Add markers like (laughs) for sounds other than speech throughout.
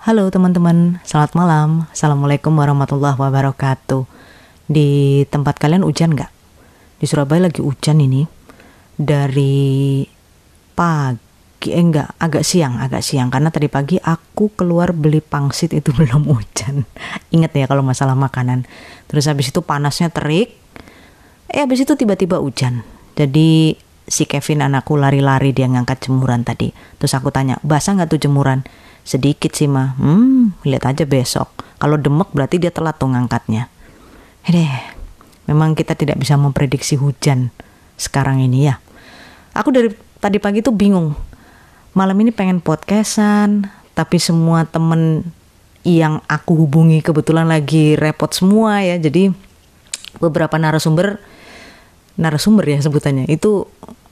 Halo teman-teman, selamat malam. Assalamualaikum warahmatullahi wabarakatuh. Di tempat kalian hujan nggak? Di Surabaya lagi hujan ini. Dari pagi, eh enggak, agak siang, agak siang. Karena tadi pagi aku keluar beli pangsit itu (laughs) belum hujan. Ingat ya kalau masalah makanan. Terus habis itu panasnya terik. Eh habis itu tiba-tiba hujan. Jadi si Kevin anakku lari-lari dia ngangkat jemuran tadi. Terus aku tanya, basah nggak tuh jemuran? Sedikit sih mah. Hmm, lihat aja besok. Kalau demek berarti dia telat tuh ngangkatnya. Deh, memang kita tidak bisa memprediksi hujan sekarang ini ya. Aku dari tadi pagi tuh bingung. Malam ini pengen podcastan, tapi semua temen yang aku hubungi kebetulan lagi repot semua ya. Jadi beberapa narasumber narasumber ya sebutannya itu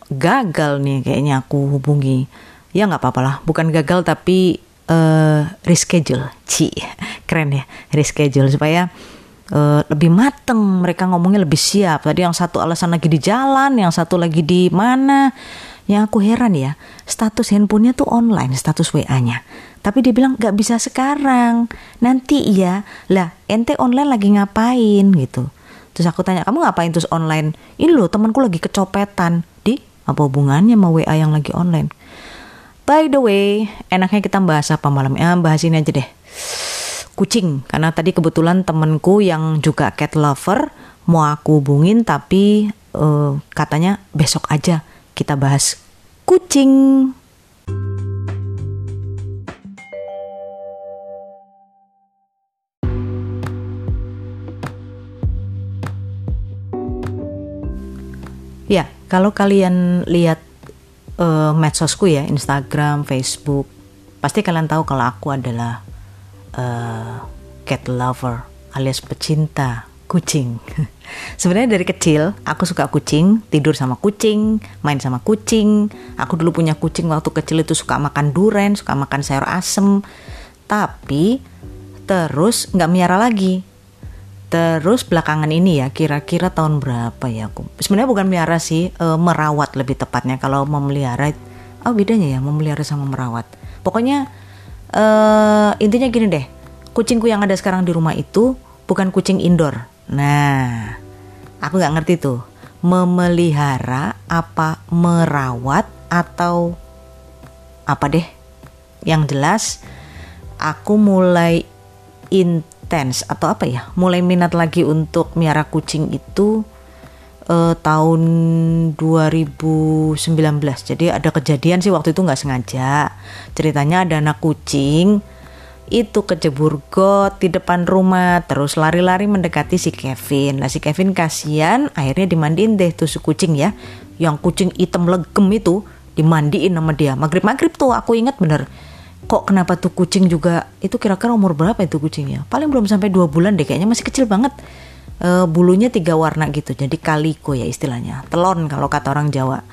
gagal nih kayaknya aku hubungi ya nggak apa-apa lah bukan gagal tapi uh, reschedule, ci keren ya reschedule supaya uh, lebih mateng mereka ngomongnya lebih siap. Tadi yang satu alasan lagi di jalan, yang satu lagi di mana. Yang aku heran ya, status handphonenya tuh online, status WA-nya. Tapi dia bilang nggak bisa sekarang, nanti iya. Lah, ente online lagi ngapain gitu. Terus aku tanya, kamu ngapain terus online? Ini loh temanku lagi kecopetan. Di, apa hubungannya sama WA yang lagi online? By the way, enaknya kita bahas apa malam? Ya, bahas ini aja deh. Kucing, karena tadi kebetulan temenku yang juga cat lover mau aku hubungin tapi uh, katanya besok aja kita bahas kucing. Ya, kalau kalian lihat uh, medsosku ya Instagram, Facebook pasti kalian tahu kalau aku adalah uh, cat lover alias pecinta kucing. (laughs) Sebenarnya dari kecil aku suka kucing, tidur sama kucing, main sama kucing. Aku dulu punya kucing waktu kecil itu suka makan duren, suka makan sayur asem. Tapi terus nggak miara lagi. Terus belakangan ini ya, kira-kira tahun berapa ya aku? Sebenarnya bukan melihara sih, e, merawat lebih tepatnya. Kalau memelihara, oh bedanya ya, memelihara sama merawat. Pokoknya e, intinya gini deh, kucingku yang ada sekarang di rumah itu bukan kucing indoor. Nah, aku nggak ngerti tuh, memelihara apa merawat atau apa deh? Yang jelas, aku mulai in intens atau apa ya? Mulai minat lagi untuk miara kucing itu uh, tahun 2019 jadi ada kejadian sih waktu itu nggak sengaja. Ceritanya ada anak kucing itu kejebur got di depan rumah terus lari-lari mendekati si Kevin. Nah si Kevin kasihan akhirnya dimandiin deh tuh si kucing ya. Yang kucing hitam legem itu dimandiin sama dia. Maghrib maghrib tuh aku ingat bener kok kenapa tuh kucing juga itu kira-kira umur berapa itu kucingnya? Paling belum sampai dua bulan deh kayaknya masih kecil banget. E, bulunya tiga warna gitu jadi kaliko ya istilahnya telon kalau kata orang Jawa.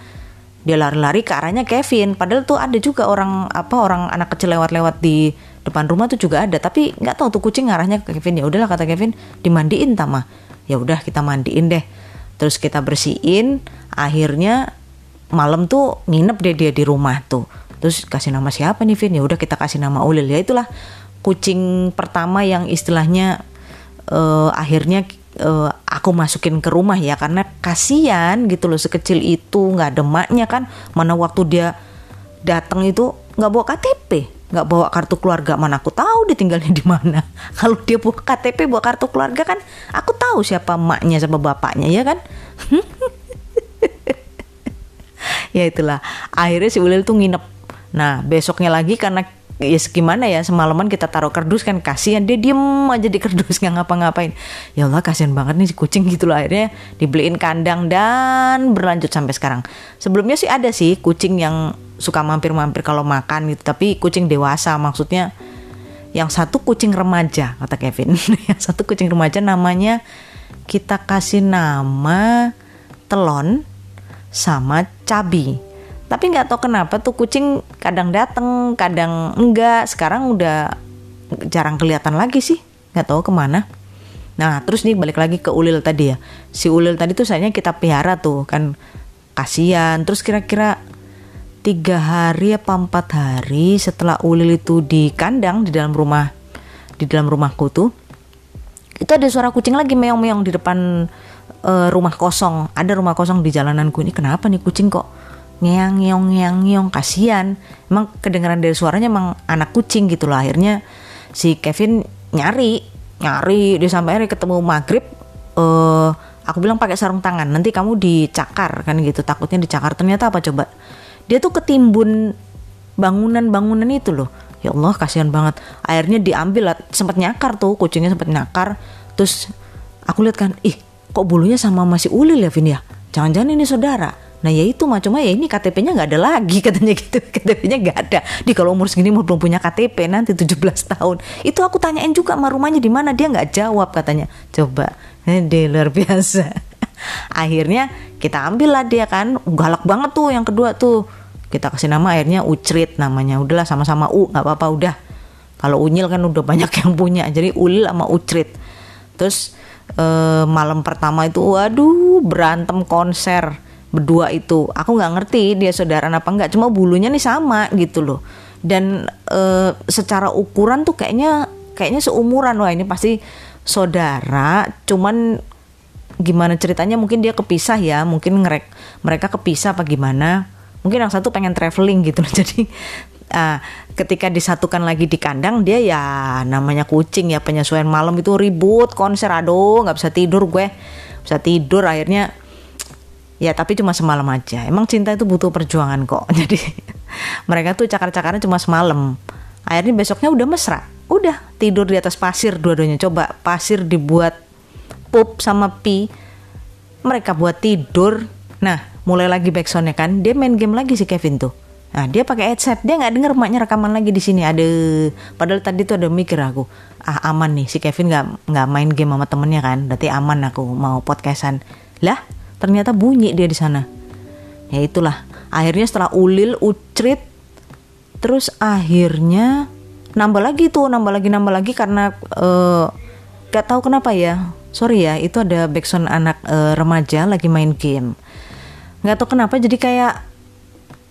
Dia lari-lari ke arahnya Kevin padahal tuh ada juga orang apa orang anak kecil lewat-lewat di depan rumah tuh juga ada tapi nggak tahu tuh kucing arahnya ke Kevin. Ya udahlah kata Kevin dimandiin tama. Ya udah kita mandiin deh. Terus kita bersihin akhirnya malam tuh nginep deh dia di rumah tuh terus kasih nama siapa nih Vin? Ya udah kita kasih nama Ulil. Ya itulah kucing pertama yang istilahnya uh, akhirnya uh, aku masukin ke rumah ya. Karena kasihan gitu loh sekecil itu. Nggak ada maknya kan. Mana waktu dia datang itu nggak bawa KTP nggak bawa kartu keluarga. Mana aku tahu dia tinggalnya di mana. (laughs) Kalau dia bawa KTP bawa kartu keluarga kan aku tahu siapa maknya sama bapaknya ya kan? (laughs) Ya itulah. Akhirnya si Ulil tuh nginep Nah besoknya lagi karena ya gimana ya semalaman kita taruh kardus kan kasihan dia diem aja di kardus (laughs) nggak ngapa-ngapain. Ya Allah kasihan banget nih si kucing gitu loh akhirnya dibeliin kandang dan berlanjut sampai sekarang. Sebelumnya sih ada sih kucing yang suka mampir-mampir kalau makan gitu tapi kucing dewasa maksudnya yang satu kucing remaja kata Kevin. (laughs) Yang satu kucing remaja namanya kita kasih nama telon sama cabi tapi nggak tahu kenapa tuh kucing kadang dateng kadang enggak. Sekarang udah jarang kelihatan lagi sih. Nggak tahu ke mana. Nah terus nih balik lagi ke ulil tadi ya. Si ulil tadi tuh sayangnya kita pelihara tuh kan. Kasihan. Terus kira-kira tiga hari apa empat hari setelah Ulil itu di kandang di dalam rumah di dalam rumahku tuh itu ada suara kucing lagi meong-meong di depan uh, rumah kosong. Ada rumah kosong di jalananku. Ini kenapa nih kucing kok ngeang ngeong ngeang ngeong kasihan. Emang kedengaran dari suaranya emang anak kucing gitu loh. Akhirnya si Kevin nyari nyari dia sampai akhirnya ketemu maghrib uh, aku bilang pakai sarung tangan nanti kamu dicakar kan gitu. Takutnya dicakar. Ternyata apa coba? Dia tuh ketimbun bangunan-bangunan itu loh. Ya Allah kasihan banget. Airnya diambil sempat nyakar tuh kucingnya sempat nyakar. Terus aku lihat kan ih kok bulunya sama masih ulil ya Vin ya? Jangan-jangan ini saudara Nah ya itu mah cuma ya ini KTP-nya nggak ada lagi (laughs) katanya gitu. KTP-nya nggak ada. Di kalau umur segini belum punya KTP nanti 17 tahun. Itu aku tanyain juga sama rumahnya di mana? Dia nggak jawab katanya. Coba, ini luar biasa. (laughs) Akhirnya kita ambil lah dia kan. Galak banget tuh yang kedua tuh. Kita kasih nama akhirnya Ucrit namanya. Udahlah sama-sama U nggak apa-apa udah. Kalau Unyil kan udah banyak (laughs) yang punya jadi Ulil sama Ucrit. Terus eh, malam pertama itu waduh berantem konser berdua itu. Aku nggak ngerti dia saudara apa enggak cuma bulunya nih sama gitu loh. Dan eh, secara ukuran tuh kayaknya kayaknya seumuran. Wah ini pasti saudara cuman gimana ceritanya? Mungkin dia kepisah ya mungkin ngerek mereka kepisah apa gimana? Mungkin yang satu pengen traveling gitu loh. (laughs) Jadi uh, ketika disatukan lagi di kandang dia ya namanya kucing ya penyesuaian malam itu ribut konser aduh nggak bisa tidur gue. Bisa tidur akhirnya ya tapi cuma semalam aja. Emang cinta itu butuh perjuangan kok. (laughs) Jadi mereka tuh cakar-cakarnya cuma semalam. Akhirnya besoknya udah mesra. Udah tidur di atas pasir dua-duanya. Coba pasir dibuat pup sama pi. Mereka buat tidur. Nah mulai lagi backsoundnya kan. Dia main game lagi si Kevin tuh. Nah dia pakai headset. Dia nggak denger emaknya rekaman lagi di sini. Ada padahal tadi tuh ada mikir aku ah aman nih. Si Kevin nggak nggak main game sama temennya kan. Berarti aman aku mau podcastan. Lah ternyata bunyi dia di sana. Ya itulah. Akhirnya setelah ulil ucrit terus akhirnya nambah lagi tuh nambah lagi nambah lagi karena uh, gak tahu kenapa ya. Sorry ya itu ada backsound anak uh, remaja lagi main game. Nggak tahu kenapa jadi kayak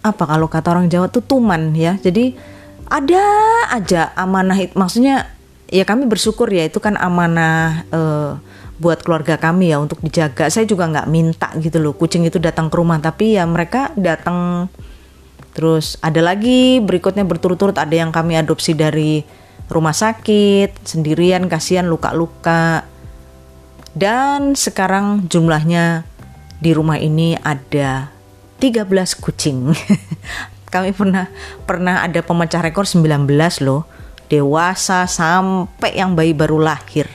apa kalau kata orang Jawa tuh tuman ya. Jadi ada aja amanah maksudnya ya kami bersyukur ya itu kan amanah uh, buat keluarga kami ya untuk dijaga saya juga nggak minta gitu loh kucing itu datang ke rumah tapi ya mereka datang terus ada lagi berikutnya berturut-turut ada yang kami adopsi dari rumah sakit sendirian kasihan luka-luka dan sekarang jumlahnya di rumah ini ada 13 kucing. (laughs) Kami pernah pernah ada pemecah rekor 19 loh. Dewasa sampai yang bayi baru lahir.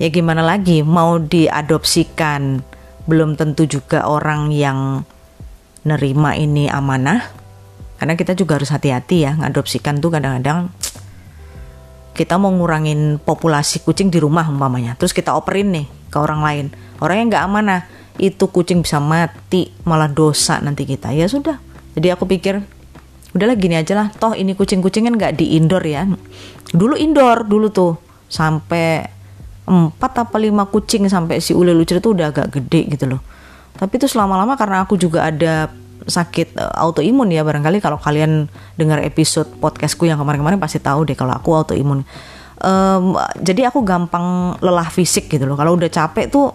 Ya gimana lagi? Mau diadopsikan? Belum tentu juga orang yang nerima ini amanah. Karena kita juga harus hati-hati ya ngadopsikan tuh kadang-kadang kita mau ngurangin populasi kucing di rumah umpamanya. Terus kita operin nih ke orang lain. Orang yang nggak amanah itu kucing bisa mati malah dosa nanti kita. Ya sudah. Jadi aku pikir udahlah gini aja lah. Toh ini kucing-kucing kan nggak di indoor ya. Dulu indoor dulu tuh. Sampai empat apa lima kucing sampai si ule lucu itu udah agak gede gitu loh. Tapi itu selama-lama karena aku juga ada sakit uh, autoimun ya barangkali kalau kalian dengar episode podcastku yang kemarin-kemarin pasti tahu deh kalau aku autoimun. Um, jadi aku gampang lelah fisik gitu loh. Kalau udah capek tuh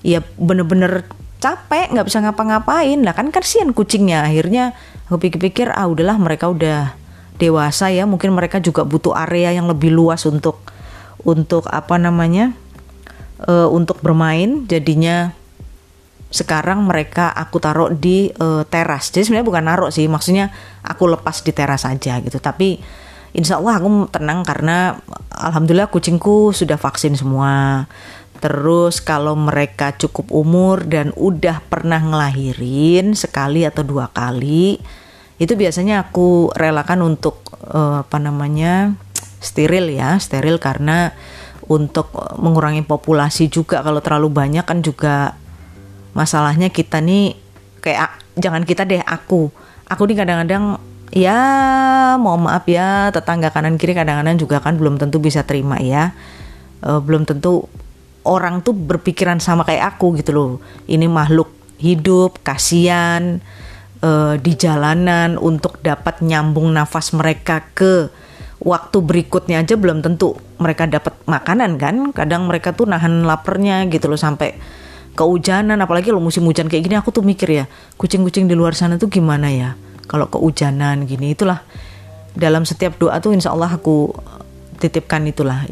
ya bener-bener capek nggak bisa ngapa-ngapain. Lah kan kasihan kucingnya. Akhirnya aku pikir-pikir ah udahlah mereka udah dewasa ya. Mungkin mereka juga butuh area yang lebih luas untuk untuk apa namanya uh, untuk bermain. Jadinya sekarang mereka aku taruh di uh, teras. Jadi sebenarnya bukan naruh sih maksudnya aku lepas di teras aja gitu. Tapi insya Allah aku tenang karena alhamdulillah kucingku sudah vaksin semua. Terus kalau mereka cukup umur dan udah pernah ngelahirin sekali atau dua kali, itu biasanya aku relakan untuk uh, apa namanya steril ya, steril karena untuk mengurangi populasi juga kalau terlalu banyak kan juga masalahnya kita nih kayak jangan kita deh aku, aku nih kadang-kadang ya mau maaf ya tetangga kanan kiri kadang-kadang juga kan belum tentu bisa terima ya, uh, belum tentu orang tuh berpikiran sama kayak aku gitu loh. Ini makhluk hidup kasihan uh, di jalanan untuk dapat nyambung nafas mereka ke waktu berikutnya aja belum tentu mereka dapat makanan kan? Kadang mereka tuh nahan laparnya gitu loh sampai kehujanan. Apalagi lo musim hujan kayak gini aku tuh mikir ya kucing-kucing di luar sana tuh gimana ya? Kalau kehujanan gini itulah. Dalam setiap doa tuh insya Allah aku titipkan itulah.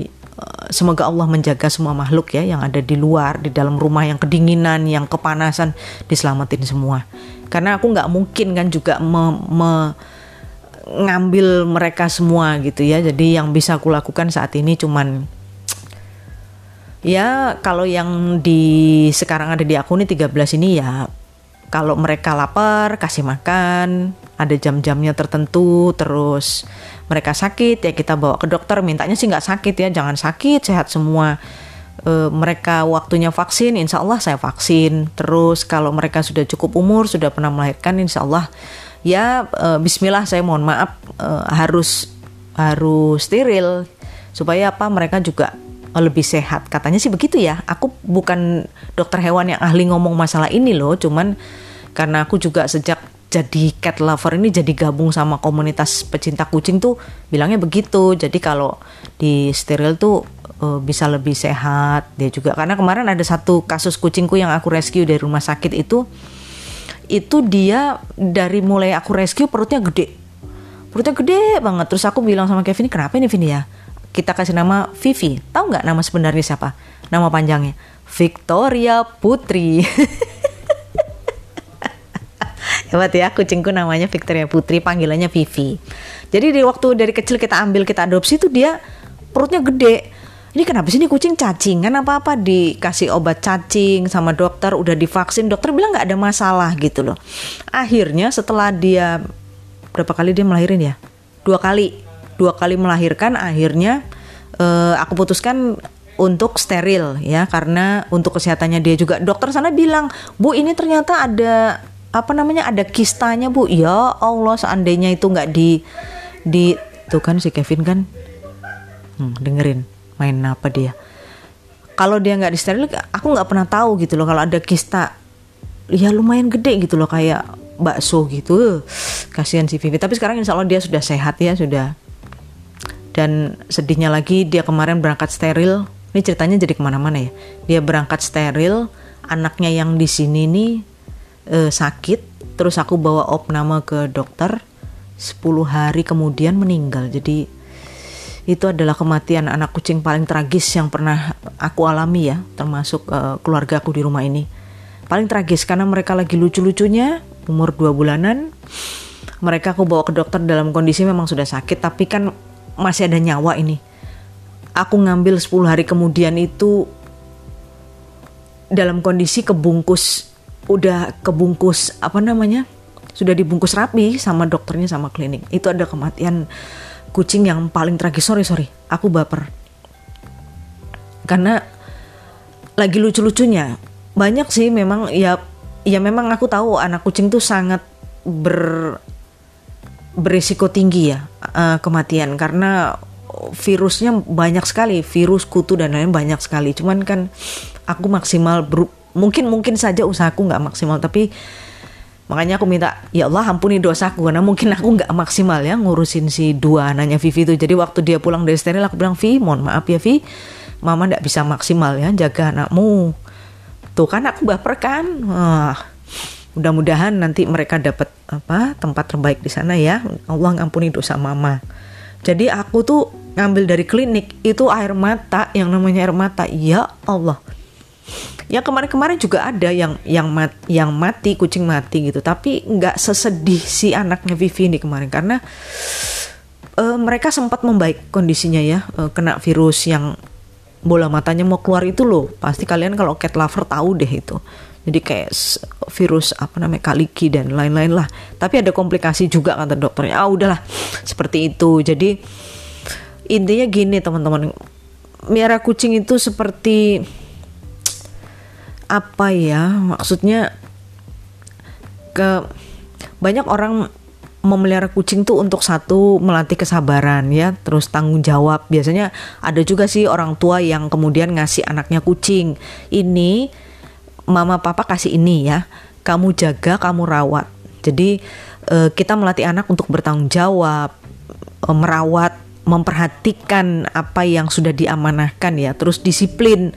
Semoga Allah menjaga semua makhluk ya yang ada di luar di dalam rumah yang kedinginan yang kepanasan diselamatin semua. Karena aku nggak mungkin kan juga me, me ngambil mereka semua gitu ya. Jadi yang bisa aku lakukan saat ini cuman ya kalau yang di sekarang ada di aku ini 13 ini ya kalau mereka lapar kasih makan, ada jam-jamnya tertentu, terus mereka sakit ya kita bawa ke dokter, mintanya sih nggak sakit ya, jangan sakit, sehat semua. E, mereka waktunya vaksin, insya Allah saya vaksin. Terus kalau mereka sudah cukup umur, sudah pernah melahirkan, insya Allah ya uh, Bismillah saya mohon maaf uh, harus harus steril supaya apa mereka juga lebih sehat. Katanya sih begitu ya. Aku bukan dokter hewan yang ahli ngomong masalah ini loh cuman karena aku juga sejak jadi cat lover ini jadi gabung sama komunitas pecinta kucing tuh bilangnya begitu. Jadi kalau di steril tuh uh, bisa lebih sehat. Dia juga karena kemarin ada satu kasus kucingku yang aku rescue dari rumah sakit itu itu dia dari mulai aku rescue perutnya gede. Perutnya gede banget. Terus aku bilang sama Kevin kenapa ini Vini ya? Kita kasih nama Vivi. Tahu nggak nama sebenarnya siapa? Nama panjangnya. Victoria Putri. (laughs) Hebat ya kucingku namanya Victoria Putri panggilannya Vivi. Jadi di waktu dari kecil kita ambil kita adopsi tuh dia perutnya gede ini kenapa sih ini kucing cacingan apa apa dikasih obat cacing sama dokter udah divaksin. Dokter bilang nggak ada masalah gitu loh. Akhirnya setelah dia berapa kali dia melahirin ya? Dua kali. Dua kali melahirkan akhirnya uh, aku putuskan untuk steril ya. Karena untuk kesehatannya dia juga. Dokter sana bilang bu ini ternyata ada apa namanya ada kistanya bu. Ya Allah seandainya itu nggak di di tuh kan si Kevin kan? Hmm, dengerin main apa dia. Kalau dia nggak disteril aku nggak pernah tahu gitu loh kalau ada kista ya lumayan gede gitu loh kayak bakso gitu. Kasihan si Vivi. Tapi sekarang insya Allah dia sudah sehat ya sudah. Dan sedihnya lagi dia kemarin berangkat steril. Ini ceritanya jadi ke mana-mana ya. Dia berangkat steril anaknya yang di sini nih eh, sakit. Terus aku bawa opname ke dokter. 10 hari kemudian meninggal. Jadi itu adalah kematian anak kucing paling tragis yang pernah aku alami ya, termasuk uh, keluarga aku di rumah ini. Paling tragis karena mereka lagi lucu-lucunya, umur dua bulanan. Mereka aku bawa ke dokter dalam kondisi memang sudah sakit, tapi kan masih ada nyawa ini. Aku ngambil 10 hari kemudian itu dalam kondisi kebungkus, udah kebungkus apa namanya? Sudah dibungkus rapi sama dokternya sama klinik. Itu ada kematian kucing yang paling tragis. Sorry sorry. Aku baper. Karena lagi lucu-lucunya banyak sih memang ya ya memang aku tahu anak kucing tuh sangat ber berisiko tinggi ya uh, kematian. Karena virusnya banyak sekali virus kutu dan lain banyak sekali. Cuman kan aku maksimal mungkin mungkin saja usahaku nggak maksimal tapi Makanya aku minta, ya Allah ampuni dosaku karena mungkin aku nggak maksimal ya ngurusin si dua anaknya Vivi itu. Jadi waktu dia pulang dari steril aku bilang, Vi, mohon maaf ya Vi, Mama nggak bisa maksimal ya jaga anakmu. Tuh kan aku baper kan. Wah, mudah-mudahan nanti mereka dapat apa tempat terbaik di sana ya. Allah ngampuni dosa Mama. Jadi aku tuh ngambil dari klinik itu air mata yang namanya air mata. Ya Allah ya kemarin-kemarin juga ada yang yang mat, yang mati kucing mati gitu. Tapi nggak sesedih si anaknya Vivi ini kemarin. Karena uh, mereka sempat membaik kondisinya ya. Uh, kena virus yang bola matanya mau keluar itu loh. Pasti kalian kalau cat lover tahu deh itu. Jadi kayak virus apa namanya kaliki dan lain-lain lah. Tapi ada komplikasi juga kata dokternya ah udahlah. Seperti itu. Jadi intinya gini teman-teman. Miara kucing itu seperti apa ya? Maksudnya ke banyak orang memelihara kucing tuh untuk satu melatih kesabaran ya terus tanggung jawab. Biasanya ada juga sih orang tua yang kemudian ngasih anaknya kucing. Ini mama papa kasih ini ya kamu jaga kamu rawat. Jadi uh, kita melatih anak untuk bertanggung jawab, uh, merawat, memperhatikan apa yang sudah diamanahkan ya, terus disiplin.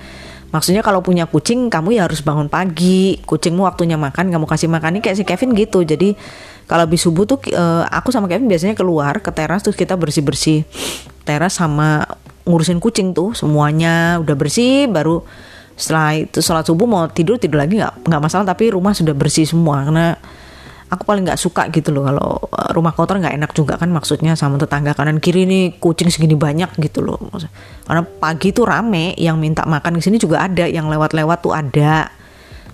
Maksudnya kalau punya kucing kamu ya harus bangun pagi, kucingmu waktunya makan kamu kasih makan. Ini kayak si Kevin gitu. Jadi kalau habis subuh tuh uh, aku sama Kevin biasanya keluar ke teras terus kita bersih-bersih teras sama ngurusin kucing tuh semuanya. Udah bersih baru setelah itu sholat subuh mau tidur tidur lagi nggak nggak masalah. Tapi rumah sudah bersih semua karena aku paling nggak suka gitu loh kalau eh, rumah kotor nggak enak juga kan maksudnya sama tetangga kanan kiri nih kucing segini banyak gitu loh. Karena pagi tuh rame yang minta makan di sini juga ada yang lewat-lewat tuh ada.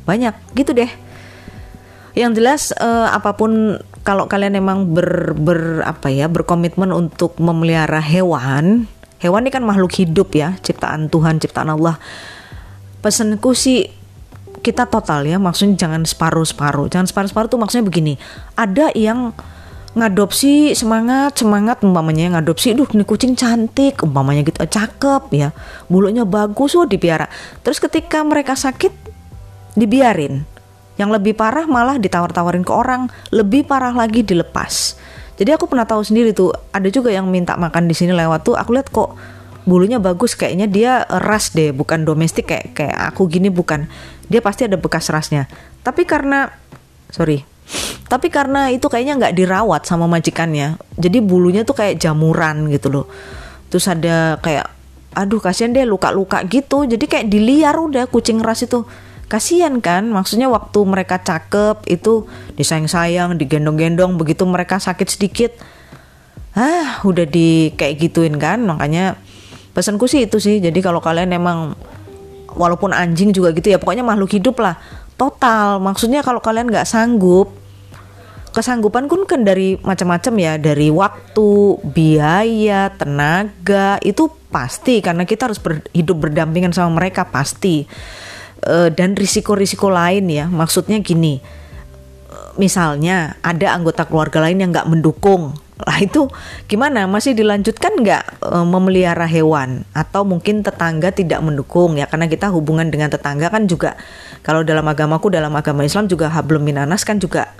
Banyak gitu deh. Yang jelas uh, apa pun kalau kalian emang ber, ber apa ya berkomitmen untuk memelihara hewan hewan ini kan makhluk hidup ya ciptaan Tuhan ciptaan Allah. Pesanku sih kita total ya maksudnya jangan separuh-separuh. Jangan separuh-separuh tuh maksudnya begini ada yang ngadopsi semangat semangat umpamanya ngadopsi duh ini kucing cantik umpamanya gitu eh, cakep ya. Bulunya bagus oh dipiara. Terus ketika mereka sakit dibiarin. Yang lebih parah malah ditawar-tawarin ke orang lebih parah lagi dilepas. Jadi aku pernah tahu sendiri tuh ada juga yang minta makan di sini lewat tuh aku lihat kok bulunya bagus kayaknya dia ras deh bukan domestik kayak kayak aku gini bukan dia pasti ada bekas rasnya. Tapi karena sorry tapi karena itu kayaknya nggak dirawat sama majikannya jadi bulunya tuh kayak jamuran gitu loh. Terus ada kayak aduh kasihan deh luka-luka gitu. Jadi kayak diliar udah kucing ras itu. Kasihan kan? Maksudnya waktu mereka cakep itu disayang-sayang digendong-gendong begitu mereka sakit sedikit ah udah di kayak gituin kan? Makanya pesanku sih itu sih. Jadi kalau kalian emang walaupun anjing juga gitu ya pokoknya makhluk hidup lah. Total maksudnya kalau kalian nggak sanggup kesanggupan pun kan dari macam-macam ya dari waktu biaya tenaga itu pasti karena kita harus ber, hidup berdampingan sama mereka pasti. E, dan risiko-risiko lain ya maksudnya gini misalnya ada anggota keluarga lain yang nggak mendukung lah itu gimana? Masih dilanjutkan nggak e, memelihara hewan? Atau mungkin tetangga tidak mendukung? Ya karena kita hubungan dengan tetangga kan juga kalau dalam agamaku dalam agama Islam juga hablum minanas kan juga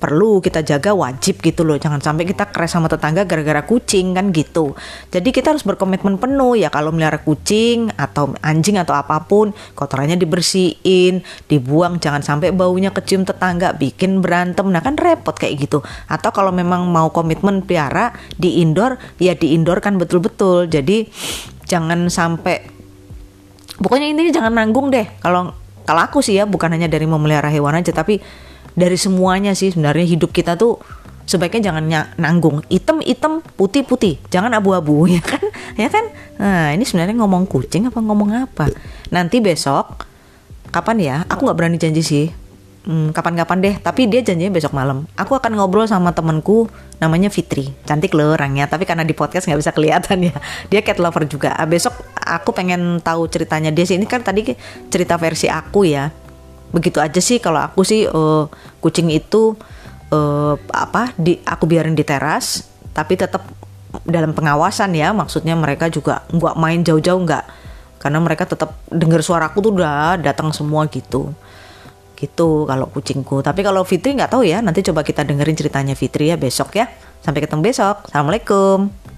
perlu kita jaga wajib gitu loh. Jangan sampai kita keras sama tetangga gara-gara kucing kan gitu. Jadi kita harus berkomitmen penuh ya kalau melihara kucing atau anjing atau apa pun kotorannya dibersihin dibuang jangan sampai baunya kecium tetangga bikin berantem. Nah kan repot kayak gitu. Atau kalau memang mau komitmen pelihara di indoor ya di indoor kan betul-betul. Jadi jangan sampai pokoknya intinya jangan nanggung deh. Kalau kalau aku sih ya bukan hanya dari memelihara hewan aja tapi dari semuanya sih sebenarnya hidup kita tuh sebaiknya jangan nanggung. Hitam putih putih. Jangan abu-abu (laughs) ya kan? Ya kan? Nah ini sebenarnya ngomong kucing apa ngomong apa? Nanti besok kapan ya? Aku nggak berani janji sih. Hmm, kapan-kapan deh. Tapi dia janjinya besok malam. Aku akan ngobrol sama temanku namanya Fitri. Cantik loh orangnya. Tapi karena di podcast nggak bisa kelihatan ya. (laughs) Dia cat lover juga. Ah, besok aku pengen tahu ceritanya dia sih. Ini kan tadi cerita versi aku ya begitu aja sih kalau aku sih uh, kucing itu uh, apa di aku biarin di teras tapi tetap dalam pengawasan ya. Maksudnya mereka juga nggak main jauh-jauh nggak. Karena mereka tetap dengar suaraku tuh udah datang semua gitu. Gitu kalau kucingku. Tapi kalau Fitri nggak tahu ya nanti coba kita dengerin ceritanya Fitri ya besok ya. Sampai ketemu besok. Assalamualaikum